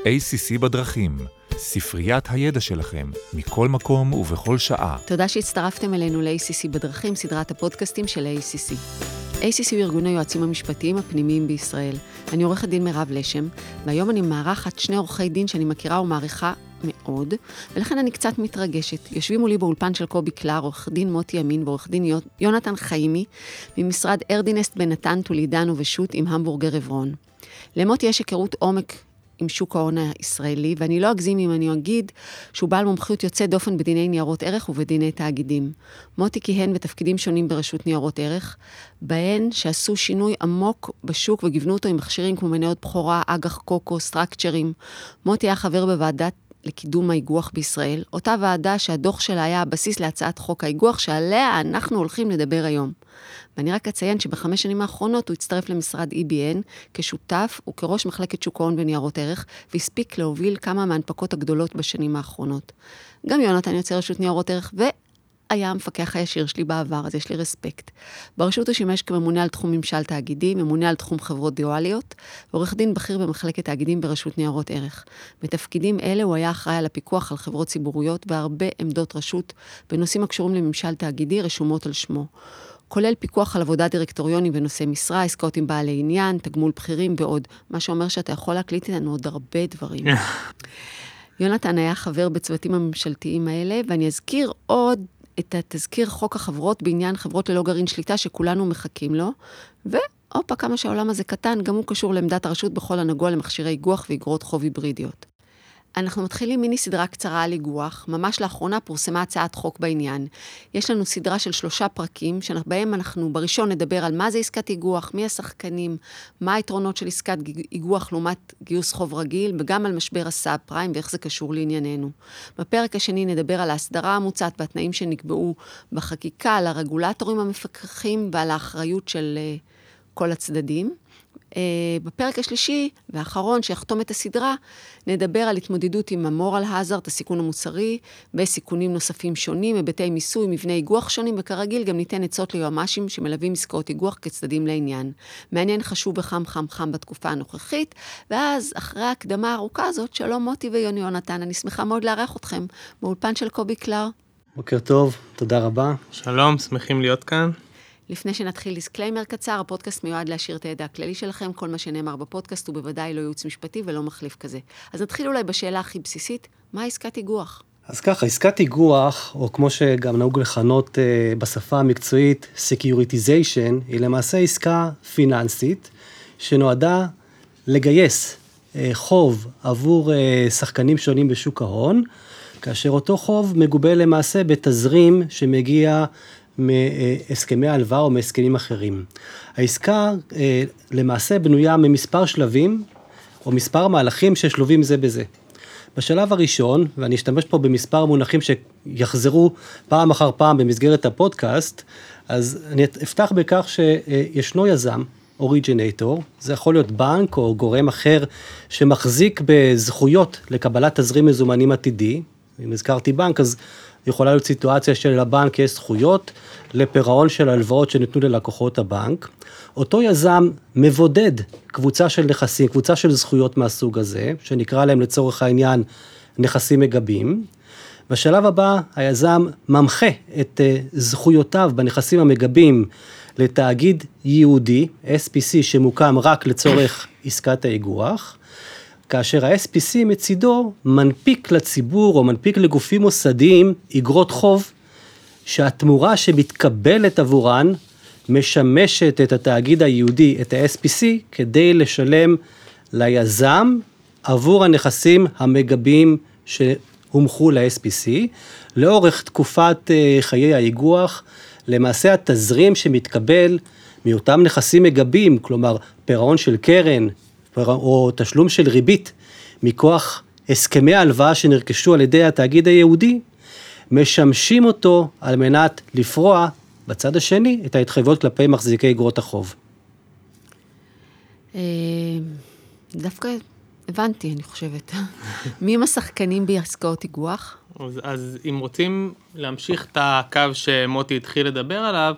ACC בדרכים, ספריית הידע שלכם, מכל מקום ובכל שעה. תודה שהצטרפתם אלינו ל-ACC בדרכים, סדרת הפודקאסטים של ACC. ACC הוא ארגון היועצים המשפטיים הפנימיים בישראל. אני עורכת דין מירב לשם, והיום אני מארחת שני עורכי דין שאני מכירה ומעריכה מאוד, ולכן אני קצת מתרגשת. יושבים מולי באולפן של קובי קלר, עורך דין מוטי אמין ועורך דין יונתן חיימי, ממשרד ארדינסט בנתן, טולידנו ושות' עם המבורגר עברון. למוטי יש היכרות עומק עם שוק ההון הישראלי, ואני לא אגזים אם אני אגיד שהוא בעל מומחיות יוצאת דופן בדיני ניירות ערך ובדיני תאגידים. מוטי כיהן בתפקידים שונים ברשות ניירות ערך, בהן שעשו שינוי עמוק בשוק וגיוונו אותו עם מכשירים כמו מניות בכורה, אג"ח קוקו, סטרקצ'רים. מוטי היה חבר בוועדת לקידום האיגוח בישראל, אותה ועדה שהדוח שלה היה הבסיס להצעת חוק האיגוח, שעליה אנחנו הולכים לדבר היום. ואני רק אציין שבחמש שנים האחרונות הוא הצטרף למשרד EBN כשותף וכראש מחלקת שוק ההון וניירות ערך, והספיק להוביל כמה מההנפקות הגדולות בשנים האחרונות. גם יונתן יוצא רשות ניירות ערך, ו... היה המפקח הישיר שלי בעבר, אז יש לי רספקט. ברשות הוא שימש כממונה על תחום ממשל תאגידי, ממונה על תחום חברות דיואליות, ועורך דין בכיר במחלקת תאגידים ברשות ניירות ערך. בתפקידים אלה הוא היה אחראי על הפיקוח על חברות ציבוריות והרבה עמדות רשות בנושאים הקשורים לממשל תאגידי רשומות על שמו. כולל פיקוח על עבודת דירקטוריונים ונושאי משרה, עסקאות עם בעלי עניין, תגמול בכירים ועוד, מה שאומר שאתה יכול להקליט איתנו עוד הרבה דברים. יונתן היה חבר בצוותים הממשלתיים האלה, ואני אזכיר עוד את התזכיר חוק החברות בעניין חברות ללא גרעין שליטה שכולנו מחכים לו, והופה, כמה שהעולם הזה קטן, גם הוא קשור לעמדת הרשות בכל הנגוע למכשירי איגוח ואיגרות חוב היברידיות. אנחנו מתחילים מיני סדרה קצרה על איגוח. ממש לאחרונה פורסמה הצעת חוק בעניין. יש לנו סדרה של שלושה פרקים, שבהם אנחנו בראשון נדבר על מה זה עסקת איגוח, מי השחקנים, מה היתרונות של עסקת איגוח לעומת גיוס חוב רגיל, וגם על משבר הסאב פריים ואיך זה קשור לענייננו. בפרק השני נדבר על ההסדרה המוצעת והתנאים שנקבעו בחקיקה, על הרגולטורים המפקחים ועל האחריות של uh, כל הצדדים. Uh, בפרק השלישי והאחרון שיחתום את הסדרה, נדבר על התמודדות עם המורל האזארט, הסיכון המוצרי, וסיכונים נוספים שונים, היבטי מיסוי, מבני איגוח שונים, וכרגיל גם ניתן עצות ליועמ"שים שמלווים עסקאות איגוח כצדדים לעניין. מעניין, חשוב וחם חם חם בתקופה הנוכחית, ואז אחרי ההקדמה הארוכה הזאת, שלום מוטי ויוני יונתן, אני שמחה מאוד לארח אתכם באולפן של קובי קלר. בוקר טוב, תודה רבה. שלום, שמחים להיות כאן. לפני שנתחיל disclaimer קצר, הפודקאסט מיועד להעשיר את הידע הכללי שלכם, כל מה שנאמר בפודקאסט הוא בוודאי לא ייעוץ משפטי ולא מחליף כזה. אז נתחיל אולי בשאלה הכי בסיסית, מה עסקת איגוח? אז ככה, עסקת איגוח, או כמו שגם נהוג לכנות uh, בשפה המקצועית, Securitization, היא למעשה עסקה פיננסית שנועדה לגייס uh, חוב עבור uh, שחקנים שונים בשוק ההון, כאשר אותו חוב מגובה למעשה בתזרים שמגיע מהסכמי הלוואה או מהסכמים אחרים. העסקה אה, למעשה בנויה ממספר שלבים או מספר מהלכים ששלובים זה בזה. בשלב הראשון, ואני אשתמש פה במספר מונחים שיחזרו פעם אחר פעם במסגרת הפודקאסט, אז אני אפתח בכך שישנו יזם, אוריג'ינטור, זה יכול להיות בנק או גורם אחר שמחזיק בזכויות לקבלת תזרים מזומנים עתידי, אם הזכרתי בנק אז יכולה להיות סיטואציה שלבנק יש זכויות לפירעון של הלוואות שניתנו ללקוחות הבנק. אותו יזם מבודד קבוצה של נכסים, קבוצה של זכויות מהסוג הזה, שנקרא להם לצורך העניין נכסים מגבים. בשלב הבא היזם ממחה את אה, זכויותיו בנכסים המגבים לתאגיד ייעודי, SPC, שמוקם רק לצורך עסקת האיגוח. כאשר ה-SPC מצידו מנפיק לציבור או מנפיק לגופים מוסדיים אגרות חוב שהתמורה שמתקבלת עבורן משמשת את התאגיד היהודי, את ה-SPC, כדי לשלם ליזם עבור הנכסים המגבים שהומחו ל-SPC. לאורך תקופת אה, חיי האיגוח, למעשה התזרים שמתקבל מאותם נכסים מגבים, כלומר פירעון של קרן, או תשלום של ריבית מכוח הסכמי ההלוואה שנרכשו על ידי התאגיד היהודי, משמשים אותו על מנת לפרוע בצד השני את ההתחייבויות כלפי מחזיקי אגרות החוב. אה, דווקא הבנתי, אני חושבת. מי הם השחקנים בעסקאות איגוח? אז, אז אם רוצים להמשיך את הקו שמוטי התחיל לדבר עליו,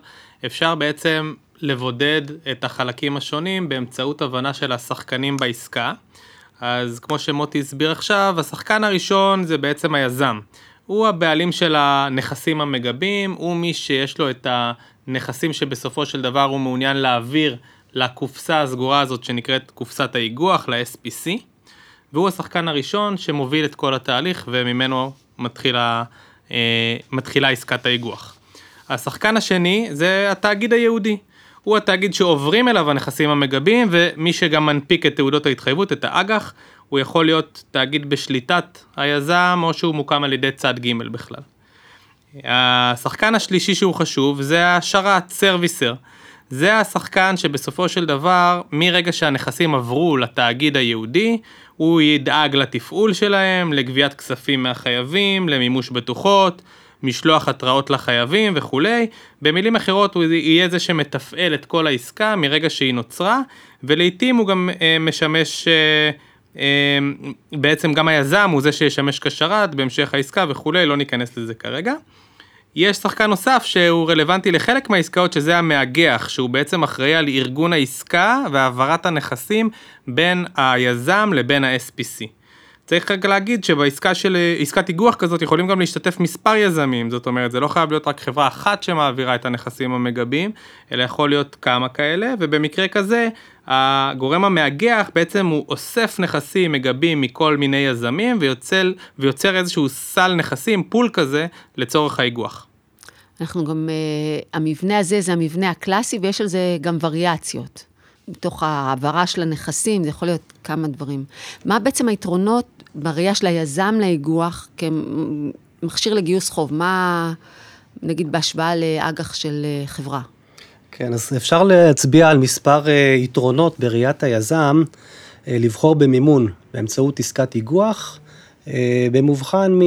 אפשר בעצם לבודד את החלקים השונים באמצעות הבנה של השחקנים בעסקה. אז כמו שמוטי הסביר עכשיו, השחקן הראשון זה בעצם היזם. הוא הבעלים של הנכסים המגבים, הוא מי שיש לו את הנכסים שבסופו של דבר הוא מעוניין להעביר לקופסה הסגורה הזאת שנקראת קופסת האיגוח, ל-SPC, והוא השחקן הראשון שמוביל את כל התהליך וממנו מתחילה, אה, מתחילה עסקת האיגוח. השחקן השני זה התאגיד היהודי. הוא התאגיד שעוברים אליו הנכסים המגבים ומי שגם מנפיק את תעודות ההתחייבות, את האג"ח, הוא יכול להיות תאגיד בשליטת היזם או שהוא מוקם על ידי צד ג' בכלל. השחקן השלישי שהוא חשוב זה השרת, סרוויסר. זה השחקן שבסופו של דבר, מרגע שהנכסים עברו לתאגיד היהודי, הוא ידאג לתפעול שלהם, לגביית כספים מהחייבים, למימוש בטוחות, משלוח התראות לחייבים וכולי. במילים אחרות הוא יהיה זה שמתפעל את כל העסקה מרגע שהיא נוצרה, ולעיתים הוא גם אה, משמש, אה, אה, בעצם גם היזם הוא זה שישמש כשרת בהמשך העסקה וכולי, לא ניכנס לזה כרגע. יש שחקן נוסף שהוא רלוונטי לחלק מהעסקאות שזה המאגח, שהוא בעצם אחראי על ארגון העסקה והעברת הנכסים בין היזם לבין ה-SPC. צריך רק להגיד שבעסקה של עסקת איגוח כזאת יכולים גם להשתתף מספר יזמים, זאת אומרת זה לא חייב להיות רק חברה אחת שמעבירה את הנכסים המגבים, אלא יכול להיות כמה כאלה, ובמקרה כזה הגורם המאגח בעצם הוא אוסף נכסים מגבים מכל מיני יזמים ויוצר, ויוצר איזשהו סל נכסים, פול כזה, לצורך האיגוח. אנחנו גם, uh, המבנה הזה זה המבנה הקלאסי ויש על זה גם וריאציות. מתוך העברה של הנכסים, זה יכול להיות כמה דברים. מה בעצם היתרונות בראייה של היזם לאיגוח כמכשיר לגיוס חוב? מה, נגיד, בהשוואה לאג"ח של אה, חברה? כן, אז אפשר להצביע על מספר אה, יתרונות בראיית היזם, אה, לבחור במימון באמצעות עסקת איגוח, במובחן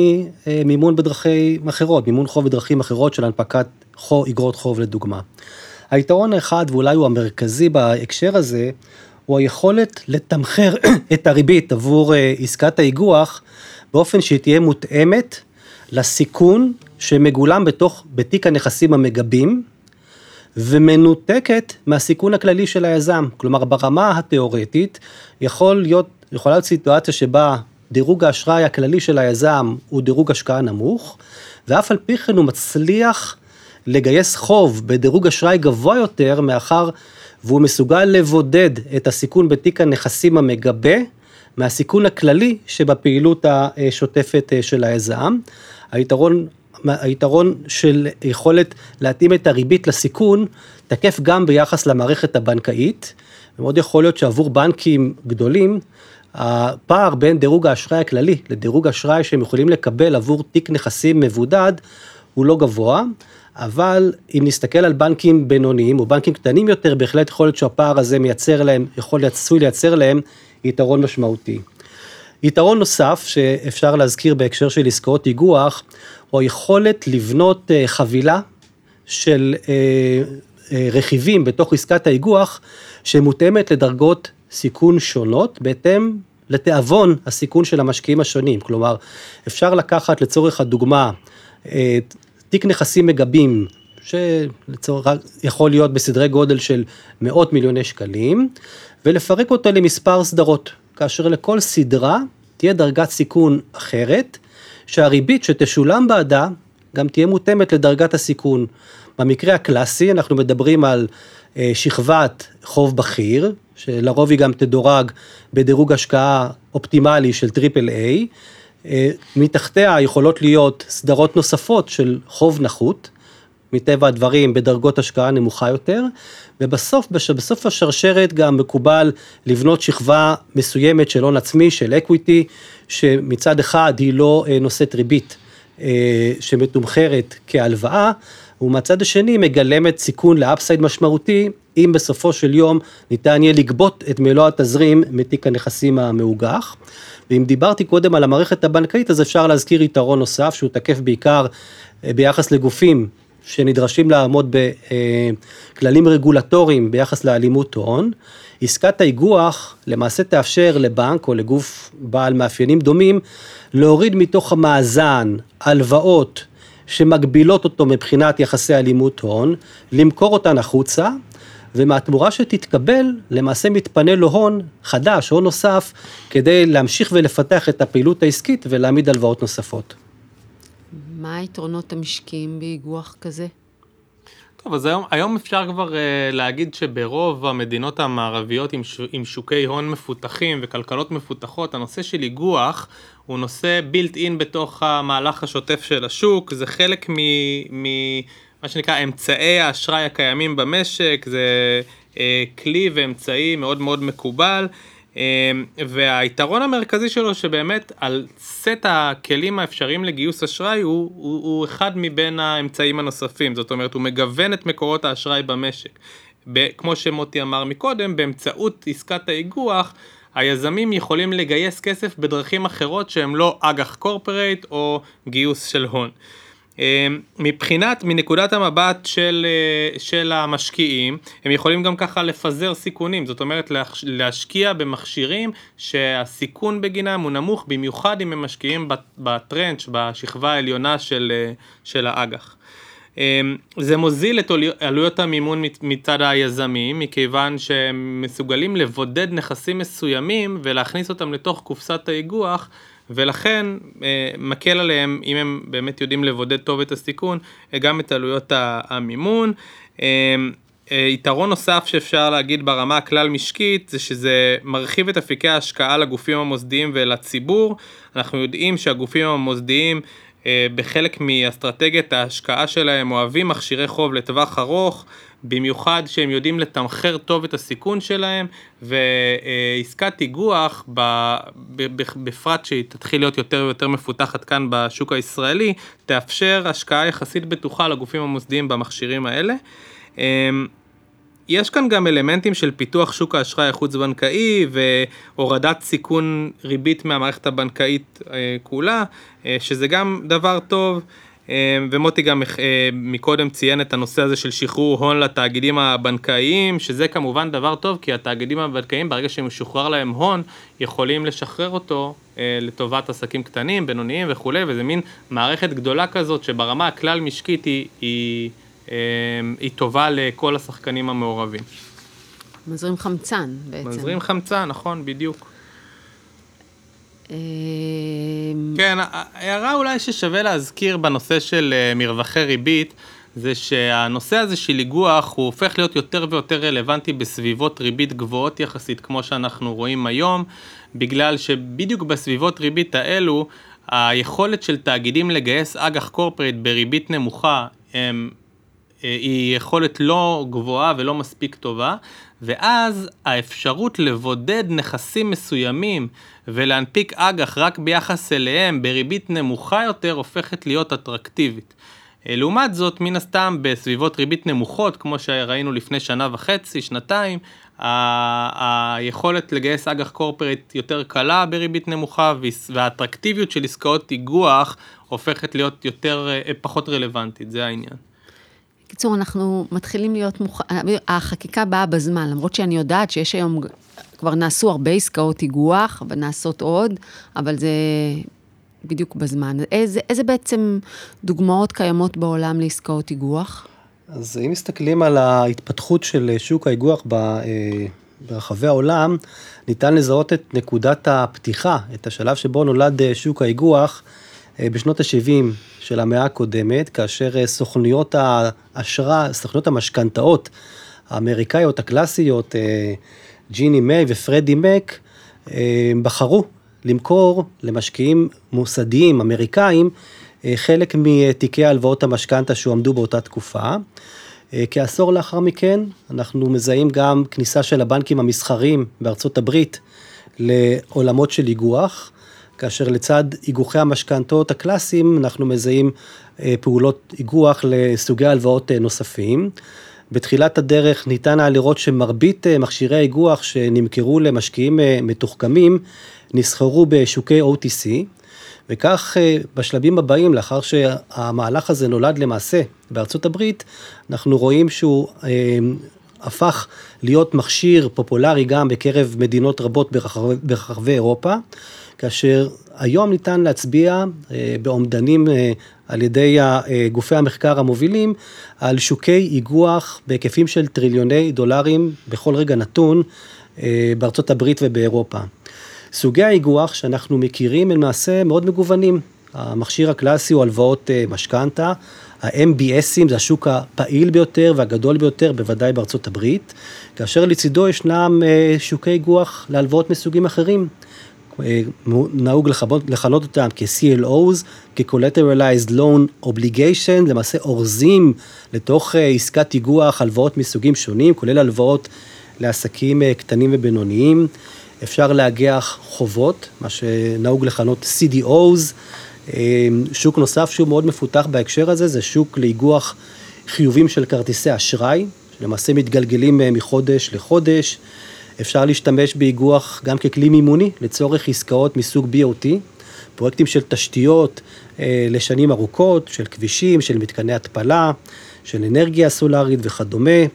ממימון בדרכי אחרות, מימון חוב בדרכים אחרות של הנפקת חוב, אגרות חוב לדוגמה. היתרון האחד, ואולי הוא המרכזי בהקשר הזה, הוא היכולת לתמחר את הריבית עבור עסקת האיגוח באופן שהיא תהיה מותאמת לסיכון שמגולם בתוך, בתיק הנכסים המגבים, ומנותקת מהסיכון הכללי של היזם. כלומר, ברמה התיאורטית, יכול להיות, יכולה להיות סיטואציה שבה דירוג האשראי הכללי של היזם הוא דירוג השקעה נמוך, ואף על פי כן הוא מצליח לגייס חוב בדירוג אשראי גבוה יותר, מאחר והוא מסוגל לבודד את הסיכון בתיק הנכסים המגבה, מהסיכון הכללי שבפעילות השוטפת של היזם. היתרון היתרון של יכולת להתאים את הריבית לסיכון, תקף גם ביחס למערכת הבנקאית. ומאוד יכול להיות שעבור בנקים גדולים, הפער בין דירוג האשראי הכללי לדירוג אשראי שהם יכולים לקבל עבור תיק נכסים מבודד, הוא לא גבוה. אבל אם נסתכל על בנקים בינוניים או בנקים קטנים יותר, בהחלט יכול להיות שהפער הזה מייצר להם, יכול, עשוי לייצר להם יתרון משמעותי. יתרון נוסף שאפשר להזכיר בהקשר של עסקאות איגוח, הוא היכולת לבנות אה, חבילה של אה, אה, רכיבים בתוך עסקת האיגוח, שמותאמת לדרגות סיכון שונות, בהתאם לתיאבון הסיכון של המשקיעים השונים. כלומר, אפשר לקחת לצורך הדוגמה, תיק נכסים מגבים, שלצורך יכול להיות בסדרי גודל של מאות מיליוני שקלים, ולפרק אותו למספר סדרות, כאשר לכל סדרה תהיה דרגת סיכון אחרת, שהריבית שתשולם בעדה גם תהיה מותאמת לדרגת הסיכון. במקרה הקלאסי אנחנו מדברים על אה, שכבת חוב בכיר, שלרוב היא גם תדורג בדירוג השקעה אופטימלי של triple A, מתחתיה יכולות להיות סדרות נוספות של חוב נחות, מטבע הדברים בדרגות השקעה נמוכה יותר, ובסוף, בסוף השרשרת גם מקובל לבנות שכבה מסוימת של הון עצמי, של equity, שמצד אחד היא לא אה, נושאת ריבית אה, שמתומחרת כהלוואה, ומצד השני מגלמת סיכון ל upside משמעותי, אם בסופו של יום ניתן יהיה לגבות את מלוא התזרים מתיק הנכסים המאוגח. ואם דיברתי קודם על המערכת הבנקאית, אז אפשר להזכיר יתרון נוסף שהוא תקף בעיקר אה, ביחס לגופים שנדרשים לעמוד בכללים רגולטוריים ביחס לאלימות הון. עסקת האיגוח למעשה תאפשר לבנק או לגוף בעל מאפיינים דומים להוריד מתוך המאזן הלוואות שמגבילות אותו מבחינת יחסי אלימות הון, למכור אותן החוצה ומהתמורה שתתקבל, למעשה מתפנה לו הון חדש, הון נוסף, כדי להמשיך ולפתח את הפעילות העסקית ולהעמיד הלוואות נוספות. מה היתרונות המשקיים באיגוח כזה? טוב, אז היום, היום אפשר כבר uh, להגיד שברוב המדינות המערביות עם, ש, עם שוקי הון מפותחים וכלכלות מפותחות, הנושא של איגוח הוא נושא בילט אין בתוך המהלך השוטף של השוק, זה חלק מ... מ מה שנקרא אמצעי האשראי הקיימים במשק, זה uh, כלי ואמצעי מאוד מאוד מקובל. אמ, והיתרון המרכזי שלו שבאמת על סט הכלים האפשריים לגיוס אשראי הוא, הוא, הוא אחד מבין האמצעים הנוספים, זאת אומרת הוא מגוון את מקורות האשראי במשק. ב, כמו שמוטי אמר מקודם, באמצעות עסקת האיגוח, היזמים יכולים לגייס כסף בדרכים אחרות שהם לא אג"ח קורפרייט או גיוס של הון. אמ, מבחינת, מנקודת המבט של, אה, של המשקיעים, הם יכולים גם ככה לפזר סיכונים, זאת אומרת להשקיע במכשירים שהסיכון בגינם הוא נמוך, במיוחד אם הם משקיעים בטרנץ', בשכבה העליונה של, אה, של האג"ח. אמ, זה מוזיל את עלויות המימון מצד היזמים, מכיוון שהם מסוגלים לבודד נכסים מסוימים ולהכניס אותם לתוך קופסת האיגוח. ולכן אה, מקל עליהם, אם הם באמת יודעים לבודד טוב את הסיכון, אה, גם את עלויות המימון. אה, יתרון נוסף שאפשר להגיד ברמה הכלל משקית זה שזה מרחיב את אפיקי ההשקעה לגופים המוסדיים ולציבור. אנחנו יודעים שהגופים המוסדיים בחלק מאסטרטגיית ההשקעה שלהם אוהבים מכשירי חוב לטווח ארוך, במיוחד שהם יודעים לתמחר טוב את הסיכון שלהם, ועסקת איגוח, בפרט שהיא תתחיל להיות יותר ויותר מפותחת כאן בשוק הישראלי, תאפשר השקעה יחסית בטוחה לגופים המוסדיים במכשירים האלה. יש כאן גם אלמנטים של פיתוח שוק האשראי החוץ-בנקאי והורדת סיכון ריבית מהמערכת הבנקאית אה, כולה, אה, שזה גם דבר טוב. אמ, ומוטי גם אה, מקודם ציין את הנושא הזה של שחרור הון לתאגידים הבנקאיים, שזה כמובן דבר טוב, כי התאגידים הבנקאיים ברגע שמשוחרר להם הון, יכולים לשחרר אותו אה, לטובת עסקים קטנים, בינוניים וכולי, וזה מין מערכת גדולה כזאת שברמה הכלל משקית היא, היא, היא טובה לכל השחקנים המעורבים. מזרים חמצן בעצם. מזרים חמצן, נכון, בדיוק. אמ, כן, הערה אולי ששווה להזכיר בנושא של אה, מרווחי ריבית, זה שהנושא הזה של איגוח הוא הופך להיות יותר ויותר רלוונטי בסביבות ריבית גבוהות יחסית, כמו שאנחנו רואים היום, בגלל שבדיוק בסביבות ריבית האלו, היכולת של תאגידים לגייס אג"ח קורפרייט בריבית נמוכה הם, היא יכולת לא גבוהה ולא מספיק טובה, ואז האפשרות לבודד נכסים מסוימים ולהנפיק אג"ח רק ביחס אליהם בריבית נמוכה יותר הופכת להיות אטרקטיבית. אה, לעומת זאת, מן הסתם בסביבות ריבית נמוכות, כמו שראינו לפני שנה וחצי, שנתיים, ה- היכולת לגייס אג"ח קורפרט יותר קלה בריבית נמוכה, והאטרקטיביות של עסקאות איגוח הופכת להיות יותר, אה, פחות רלוונטית, זה העניין. בקיצור, אנחנו מתחילים להיות מוכנים, החקיקה באה בזמן, למרות שאני יודעת שיש היום, כבר נעשו הרבה עסקאות איגוח, ונעשות עוד, אבל זה בדיוק בזמן. איזה, איזה בעצם דוגמאות קיימות בעולם לעסקאות איגוח? אז אם מסתכלים על ההתפתחות של שוק האיגוח אה, ברחבי העולם, ניתן לזהות את נקודת הפתיחה, את השלב שבו נולד אה, שוק האיגוח בשנות ה-70 של המאה הקודמת, כאשר אה, סוכנויות האשרא, סוכנויות המשכנתאות האמריקאיות הקלאסיות, אה, ג'יני מיי ופרדי מק, אה, בחרו למכור למשקיעים מוסדיים אמריקאים חלק מתיקי הלוואות המשכנתה שהועמדו באותה תקופה. כעשור לאחר מכן, אנחנו מזהים גם כניסה של הבנקים המסחריים בארצות הברית לעולמות של איגוח. כאשר לצד איגוחי המשכנתאות הקלאסיים, אנחנו מזהים אה, פעולות איגוח לסוגי הלוואות אה, נוספים. בתחילת הדרך ניתן היה לראות שמרבית אה, מכשירי האיגוח שנמכרו למשקיעים מתוחכמים, נסחרו בשוקי OTC, וכך בשלבים הבאים, לאחר שהמהלך הזה נולד למעשה בארצות הברית, אנחנו רואים שהוא הפך להיות מכשיר פופולרי גם בקרב מדינות רבות ברחבי, ברחבי אירופה. כאשר היום ניתן להצביע אה, באומדנים אה, על ידי גופי המחקר המובילים על שוקי איגוח בהיקפים של טריליוני דולרים בכל רגע נתון בארצות הברית ובאירופה. סוגי האיגוח שאנחנו מכירים הם למעשה מאוד מגוונים. המכשיר הקלאסי הוא הלוואות משכנתה, ה-MBSים זה השוק הפעיל ביותר והגדול ביותר, בוודאי בארצות הברית, כאשר לצידו ישנם אה, שוקי איגוח להלוואות מסוגים אחרים. אה, נהוג לכנות אותם כ-CLOs, כ-Collateralized Loan Obligation, למעשה אורזים לתוך אה, עסקת איגוח הלוואות מסוגים שונים, כולל הלוואות לעסקים קטנים ובינוניים. אפשר לאגח חובות, מה שנהוג לכנות CDOs, שוק נוסף שהוא מאוד מפותח בהקשר הזה, זה שוק לאיגוח חיובים של כרטיסי אשראי, שלמעשה מתגלגלים אה, מחודש לחודש. אפשר להשתמש באיגוח גם ככלי מימוני לצורך עסקאות מסוג BOT, פרויקטים של תשתיות אה, לשנים ארוכות, של כבישים, של מתקני התפלה, של אנרגיה סולארית וכדומה. אה,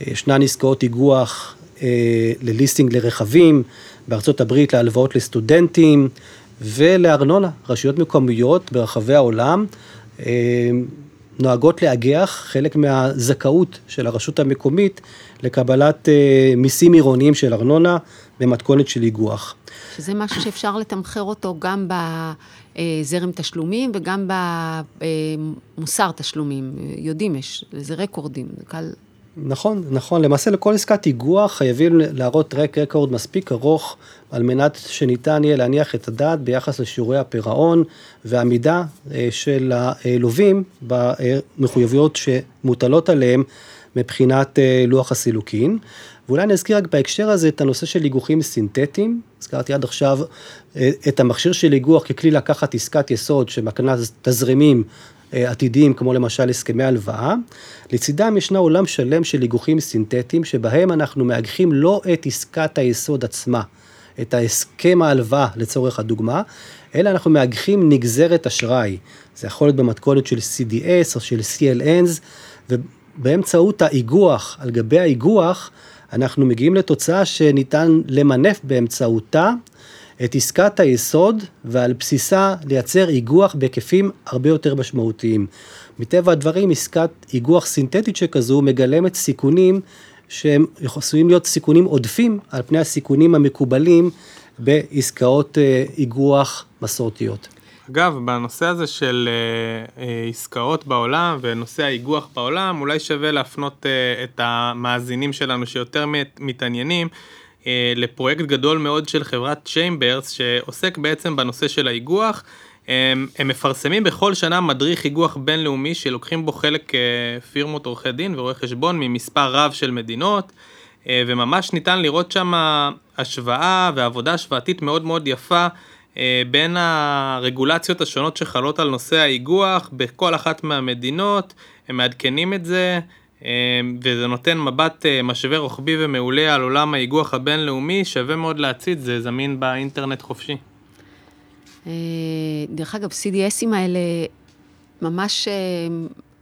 ישנן עסקאות איגוח לליסטינג לרכבים, בארצות הברית להלוואות לסטודנטים, ולארנונה. רשויות מקומיות ברחבי העולם אה, נוהגות לאגח חלק מהזכאות של הרשות המקומית לקבלת אה, מיסים עירוניים של ארנונה במתכונת של איגוח. שזה משהו שאפשר לתמחר אותו גם בזרם תשלומים וגם במוסר תשלומים. יודעים, יש לזה רקורדים, זה קל נכון, נכון. למעשה לכל עסקת איגוח חייבים להראות טרק רקורד מספיק ארוך על מנת שניתן יהיה להניח את הדעת ביחס לשיעורי הפירעון והעמידה אה, של הלווים במחויבויות שמוטלות עליהם מבחינת אה, לוח הסילוקין. ואולי אני אזכיר רק בהקשר הזה את הנושא של איגוחים סינתטיים. הזכרתי עד עכשיו אה, את המכשיר של איגוח ככלי לקחת עסקת יסוד שמקנה תזרימים עתידיים, כמו למשל הסכמי הלוואה. לצידם ישנה עולם שלם של היגוחים סינתטיים, שבהם אנחנו מאגחים לא את עסקת היסוד עצמה, את ההסכם ההלוואה לצורך הדוגמה, אלא אנחנו מאגחים נגזרת אשראי. זה יכול להיות במתכונת של CDS או של CLNs, ובאמצעות האיגוח, על גבי האיגוח, אנחנו מגיעים לתוצאה שניתן למנף באמצעותה את עסקת היסוד ועל בסיסה לייצר איגוח בהיקפים הרבה יותר משמעותיים. מטבע הדברים עסקת איגוח סינתטית שכזו מגלמת סיכונים שהם עשויים להיות סיכונים עודפים על פני הסיכונים המקובלים בעסקאות אה, איגוח מסורתיות. אגב, בנושא הזה של אה, אה, עסקאות בעולם ונושא האיגוח בעולם, אולי שווה להפנות את המאזינים שלנו שיותר מתעניינים לפרויקט גדול מאוד של חברת צ'יימברס שעוסק בעצם בנושא של האיגוח. הם, הם מפרסמים בכל שנה מדריך איגוח בינלאומי שלוקחים בו חלק אה, פירמות עורכי דין ורואי חשבון ממספר רב של מדינות אה, וממש ניתן לראות שם השוואה ועבודה השוואתית מאוד מאוד יפה בין הרגולציות השונות שחלות על נושא האיגוח בכל אחת מהמדינות, הם מעדכנים את זה, וזה נותן מבט אה, משווה רוחבי ומעולה על עולם האיגוח הבינלאומי, שווה מאוד להציץ, זה זמין באינטרנט חופשי. אה, דרך אגב, CDSים האלה, ממש, אה,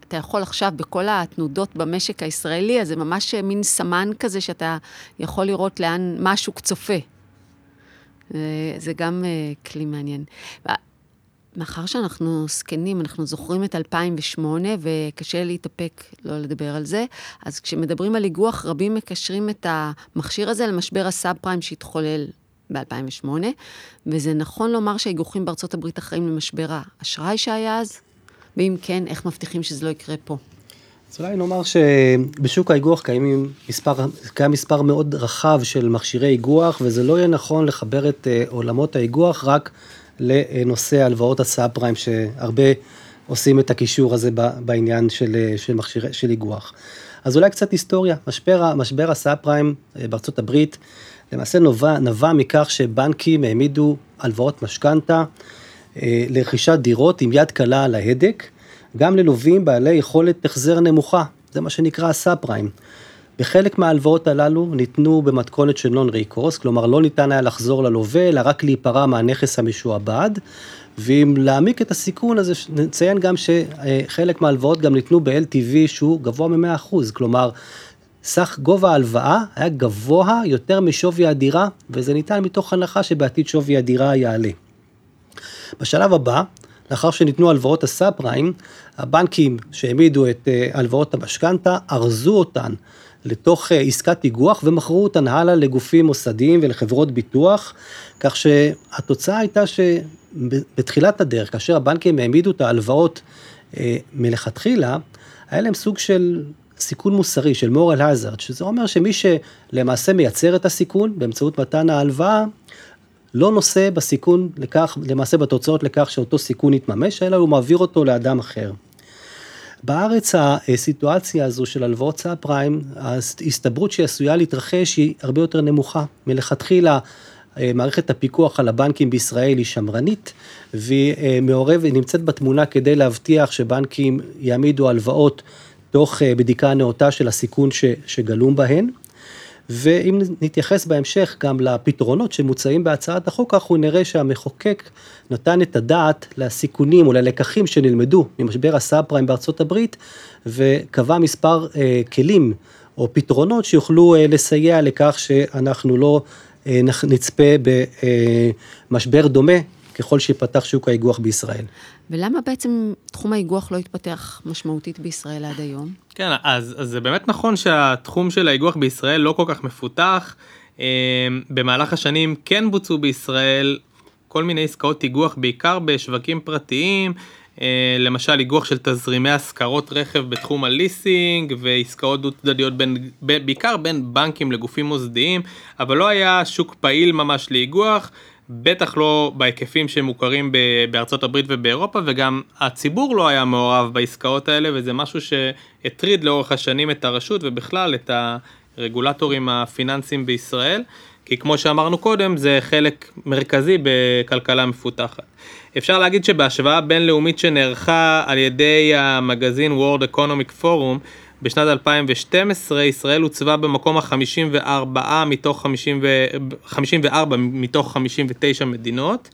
אתה יכול עכשיו בכל התנודות במשק הישראלי, אז זה ממש מין סמן כזה שאתה יכול לראות לאן, מה השוק צופה. זה גם כלי מעניין. מאחר שאנחנו זקנים, אנחנו זוכרים את 2008, וקשה להתאפק לא לדבר על זה, אז כשמדברים על איגוח, רבים מקשרים את המכשיר הזה למשבר הסאב פריים שהתחולל ב-2008, וזה נכון לומר שהאיגוחים בארצות הברית אחראים למשבר האשראי שהיה אז, ואם כן, איך מבטיחים שזה לא יקרה פה? אז אולי נאמר שבשוק האיגוח קיים מספר, קיים מספר מאוד רחב של מכשירי איגוח, וזה לא יהיה נכון לחבר את אה, עולמות האיגוח רק לנושא הלוואות הסאב פריים, שהרבה עושים את הקישור הזה בעניין של, של מכשיר, של איגוח. אז אולי קצת היסטוריה, משבר, משבר הסאב פריים אה, בארצות הברית, למעשה נובע, נבע מכך שבנקים העמידו הלוואות משכנתה אה, לרכישת דירות עם יד קלה על ההדק, גם ללווים בעלי יכולת החזר נמוכה, זה מה שנקרא הסאב פריים. בחלק מההלוואות הללו ניתנו במתכונת של נון ריקורס, כלומר לא ניתן היה לחזור ללווה, אלא רק להיפרע מהנכס המשועבד. ואם להעמיק את הסיכון הזה, נציין גם שחלק מההלוואות גם ניתנו ב-LTV שהוא גבוה מ-100%, כלומר, סך גובה ההלוואה היה גבוה יותר משווי הדירה, וזה ניתן מתוך הנחה שבעתיד שווי הדירה יעלה. בשלב הבא, לאחר שניתנו הלוואות הסאב פריים, הבנקים שהעמידו את אה, הלוואות המשכנתה, ארזו אותן לתוך אה, עסקת איגוח ומכרו אותן הלאה לגופים מוסדיים ולחברות ביטוח, כך שהתוצאה הייתה שבתחילת הדרך, כאשר הבנקים העמידו את ההלוואות אה, מלכתחילה, היה להם סוג של סיכון מוסרי, של moral hazard, שזה אומר שמי שלמעשה מייצר את הסיכון באמצעות מתן ההלוואה, לא נושא בסיכון לכך, למעשה בתוצאות לכך שאותו סיכון יתממש, אלא הוא מעביר אותו לאדם אחר. בארץ הסיטואציה הזו של הלוואות סאב פריים, ההסתברות שהיא עשויה להתרחש היא הרבה יותר נמוכה. מלכתחילה מערכת הפיקוח על הבנקים בישראל היא שמרנית, והיא מעורבת, נמצאת בתמונה כדי להבטיח שבנקים יעמידו הלוואות תוך בדיקה נאותה של הסיכון שגלום בהן. ואם נתייחס בהמשך גם לפתרונות שמוצעים בהצעת החוק, אנחנו נראה שהמחוקק נתן את הדעת לסיכונים או ללקחים שנלמדו ממשבר הסאב פריים בארצות הברית, וקבע מספר אה, כלים או פתרונות שיוכלו אה, לסייע לכך שאנחנו לא אה, נצפה במשבר דומה ככל שיפתח שוק האיגוח בישראל. ולמה בעצם תחום האיגוח לא התפתח משמעותית בישראל עד היום? כן, אז, אז זה באמת נכון שהתחום של האיגוח בישראל לא כל כך מפותח. במהלך השנים כן בוצעו בישראל כל מיני עסקאות איגוח, בעיקר בשווקים פרטיים, למשל איגוח של תזרימי השכרות רכב בתחום הליסינג ועסקאות דו צדדיות בין, בעיקר בין בנקים לגופים מוסדיים, אבל לא היה שוק פעיל ממש לאיגוח. בטח לא בהיקפים שמוכרים בארצות הברית ובאירופה וגם הציבור לא היה מעורב בעסקאות האלה וזה משהו שהטריד לאורך השנים את הרשות ובכלל את הרגולטורים הפיננסיים בישראל כי כמו שאמרנו קודם זה חלק מרכזי בכלכלה מפותחת. אפשר להגיד שבהשוואה בינלאומית שנערכה על ידי המגזין World Economic Forum בשנת 2012 ישראל הוצבה במקום ה-54 מתוך 50 ו... 54 מתוך 59 מדינות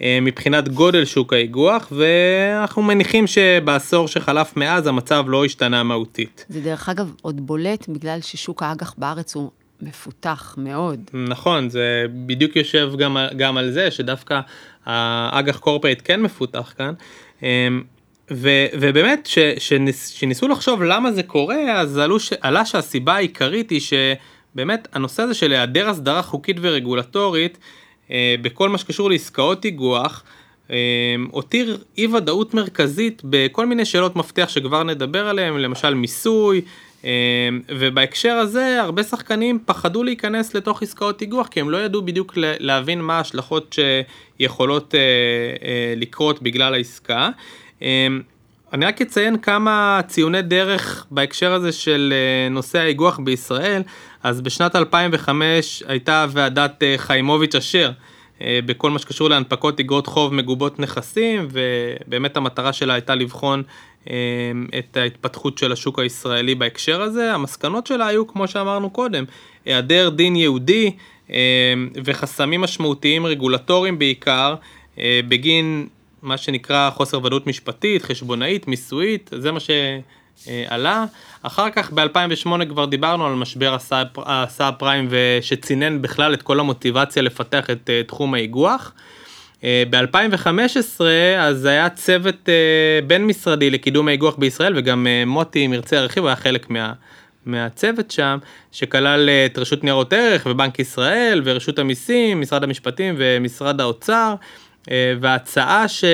אה, מבחינת גודל שוק האיגוח ואנחנו מניחים שבעשור שחלף מאז המצב לא השתנה מהותית. זה דרך אגב עוד בולט בגלל ששוק האג"ח בארץ הוא מפותח מאוד. נכון, זה בדיוק יושב גם, גם על זה שדווקא האג"ח קורפרייט כן מפותח כאן. אה, ו, ובאמת כשניסו לחשוב למה זה קורה אז עלו, עלה שהסיבה העיקרית היא שבאמת הנושא הזה של היעדר הסדרה חוקית ורגולטורית אה, בכל מה שקשור לעסקאות איגוח אה, הותיר אי ודאות מרכזית בכל מיני שאלות מפתח שכבר נדבר עליהן למשל מיסוי אה, ובהקשר הזה הרבה שחקנים פחדו להיכנס לתוך עסקאות איגוח כי הם לא ידעו בדיוק להבין מה ההשלכות שיכולות לקרות בגלל העסקה. אמ, אני רק אציין כמה ציוני דרך בהקשר הזה של אה, נושא האיגוח בישראל, אז בשנת 2005 הייתה ועדת אה, חיימוביץ' אשר אה, בכל מה שקשור להנפקות איגרות חוב מגובות נכסים, ובאמת המטרה שלה הייתה לבחון את ההתפתחות של השוק הישראלי בהקשר הזה. המסקנות שלה היו, כמו שאמרנו קודם, היעדר דין יהודי וחסמים משמעותיים רגולטוריים בעיקר, בגין מה שנקרא חוסר ודאות משפטית, חשבונאית, מיסויית, זה מה שעלה. אחר כך ב-2008 כבר דיברנו על משבר הסאב פריים שצינן בכלל את כל המוטיבציה לפתח את אה, תחום האיגוח. אה, ב-2015 אז היה צוות אה, בין משרדי לקידום האיגוח בישראל וגם מוטי אם ירצה הרחיב היה חלק מה, מהצוות שם שכלל את רשות ניירות ערך ובנק ישראל ורשות המיסים, משרד המשפטים ומשרד האוצר. אה, וההצעה ש...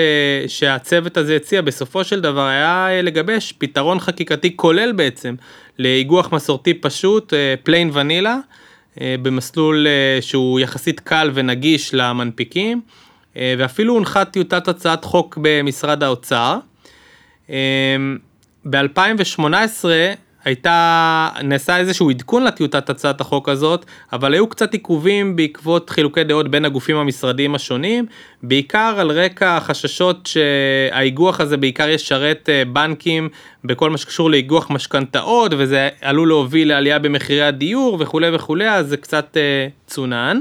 שהצוות הזה הציע בסופו של דבר היה אה, לגבש פתרון חקיקתי כולל בעצם לאיגוח מסורתי פשוט, plain אה, ונילה, במסלול שהוא יחסית קל ונגיש למנפיקים, ואפילו הונחה טיוטת הצעת חוק במשרד האוצר. ב-2018 הייתה, נעשה איזשהו עדכון לטיוטת הצעת החוק הזאת, אבל היו קצת עיכובים בעקבות חילוקי דעות בין הגופים המשרדיים השונים, בעיקר על רקע החששות שהאיגוח הזה בעיקר ישרת אה, בנקים בכל מה שקשור לאיגוח משכנתאות, וזה עלול להוביל לעלייה במחירי הדיור וכולי וכולי, אז זה קצת אה, צונן.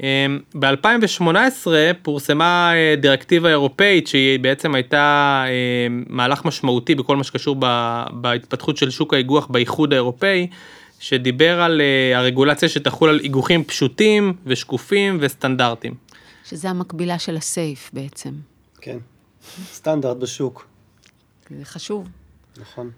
אמ, ב-2018 פורסמה אה, דירקטיבה אירופאית שהיא בעצם הייתה אה, מהלך משמעותי בכל מה שקשור בהתפתחות של שוק האיגוח באיחוד האירופאי, שדיבר על אה, הרגולציה שתחול על איגוחים פשוטים ושקופים וסטנדרטים. שזה המקבילה של הסייף בעצם. כן. סטנדרט בשוק, זה חשוב. נכון.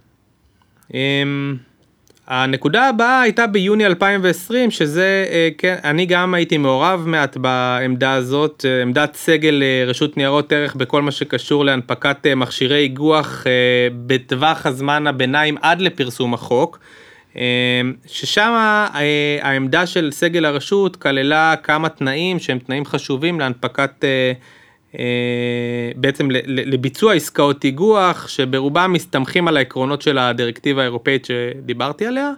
הנקודה הבאה הייתה ביוני 2020 שזה אה, כן אני גם הייתי מעורב מעט בעמדה הזאת אה, עמדת סגל אה, רשות ניירות ערך בכל מה שקשור להנפקת מכשירי איגוח בטווח הזמן הביניים עד לפרסום החוק. ששם העמדה של סגל הרשות כללה כמה תנאים שהם תנאים חשובים להנפקת בעצם ל- ל- לביצוע עסקאות איגוח שברובם מסתמכים על העקרונות של הדירקטיבה האירופאית שדיברתי עליה.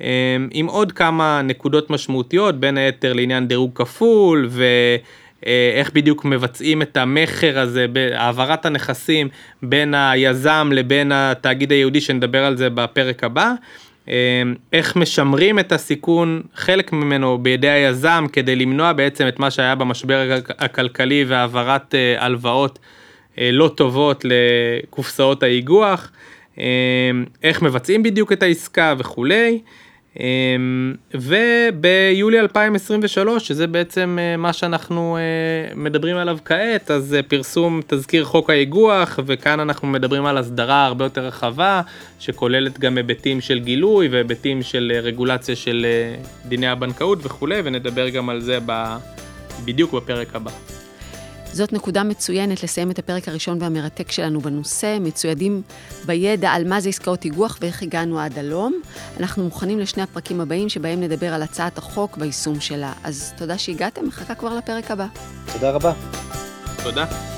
אה, עם עוד כמה נקודות משמעותיות בין היתר לעניין דירוג כפול ואיך בדיוק מבצעים את המכר הזה בהעברת הנכסים בין היזם לבין התאגיד היהודי שנדבר על זה בפרק הבא. אה, איך משמרים את הסיכון חלק ממנו בידי היזם כדי למנוע בעצם את מה שהיה במשבר הכ- הכלכלי והעברת אה, הלוואות אה, לא טובות לקופסאות האיגוח, אה, איך מבצעים בדיוק את העסקה וכולי. אה, וביולי 2023 שזה בעצם אה, מה שאנחנו אה, מדברים עליו כעת אז אה, פרסום תזכיר חוק האיגוח וכאן אנחנו מדברים על הסדרה הרבה יותר רחבה שכוללת גם היבטים של גילוי והיבטים של רגולציה של דיני הבנקאות וכולי ונדבר גם על זה. בדיוק בפרק הבא. זאת נקודה מצוינת לסיים את הפרק הראשון והמרתק שלנו בנושא, מצוידים בידע על מה זה עסקאות איגוח ואיך הגענו עד הלום. אנחנו מוכנים לשני הפרקים הבאים שבהם נדבר על הצעת החוק והיישום שלה. אז תודה שהגעתם, מחכה כבר לפרק הבא. תודה רבה. תודה.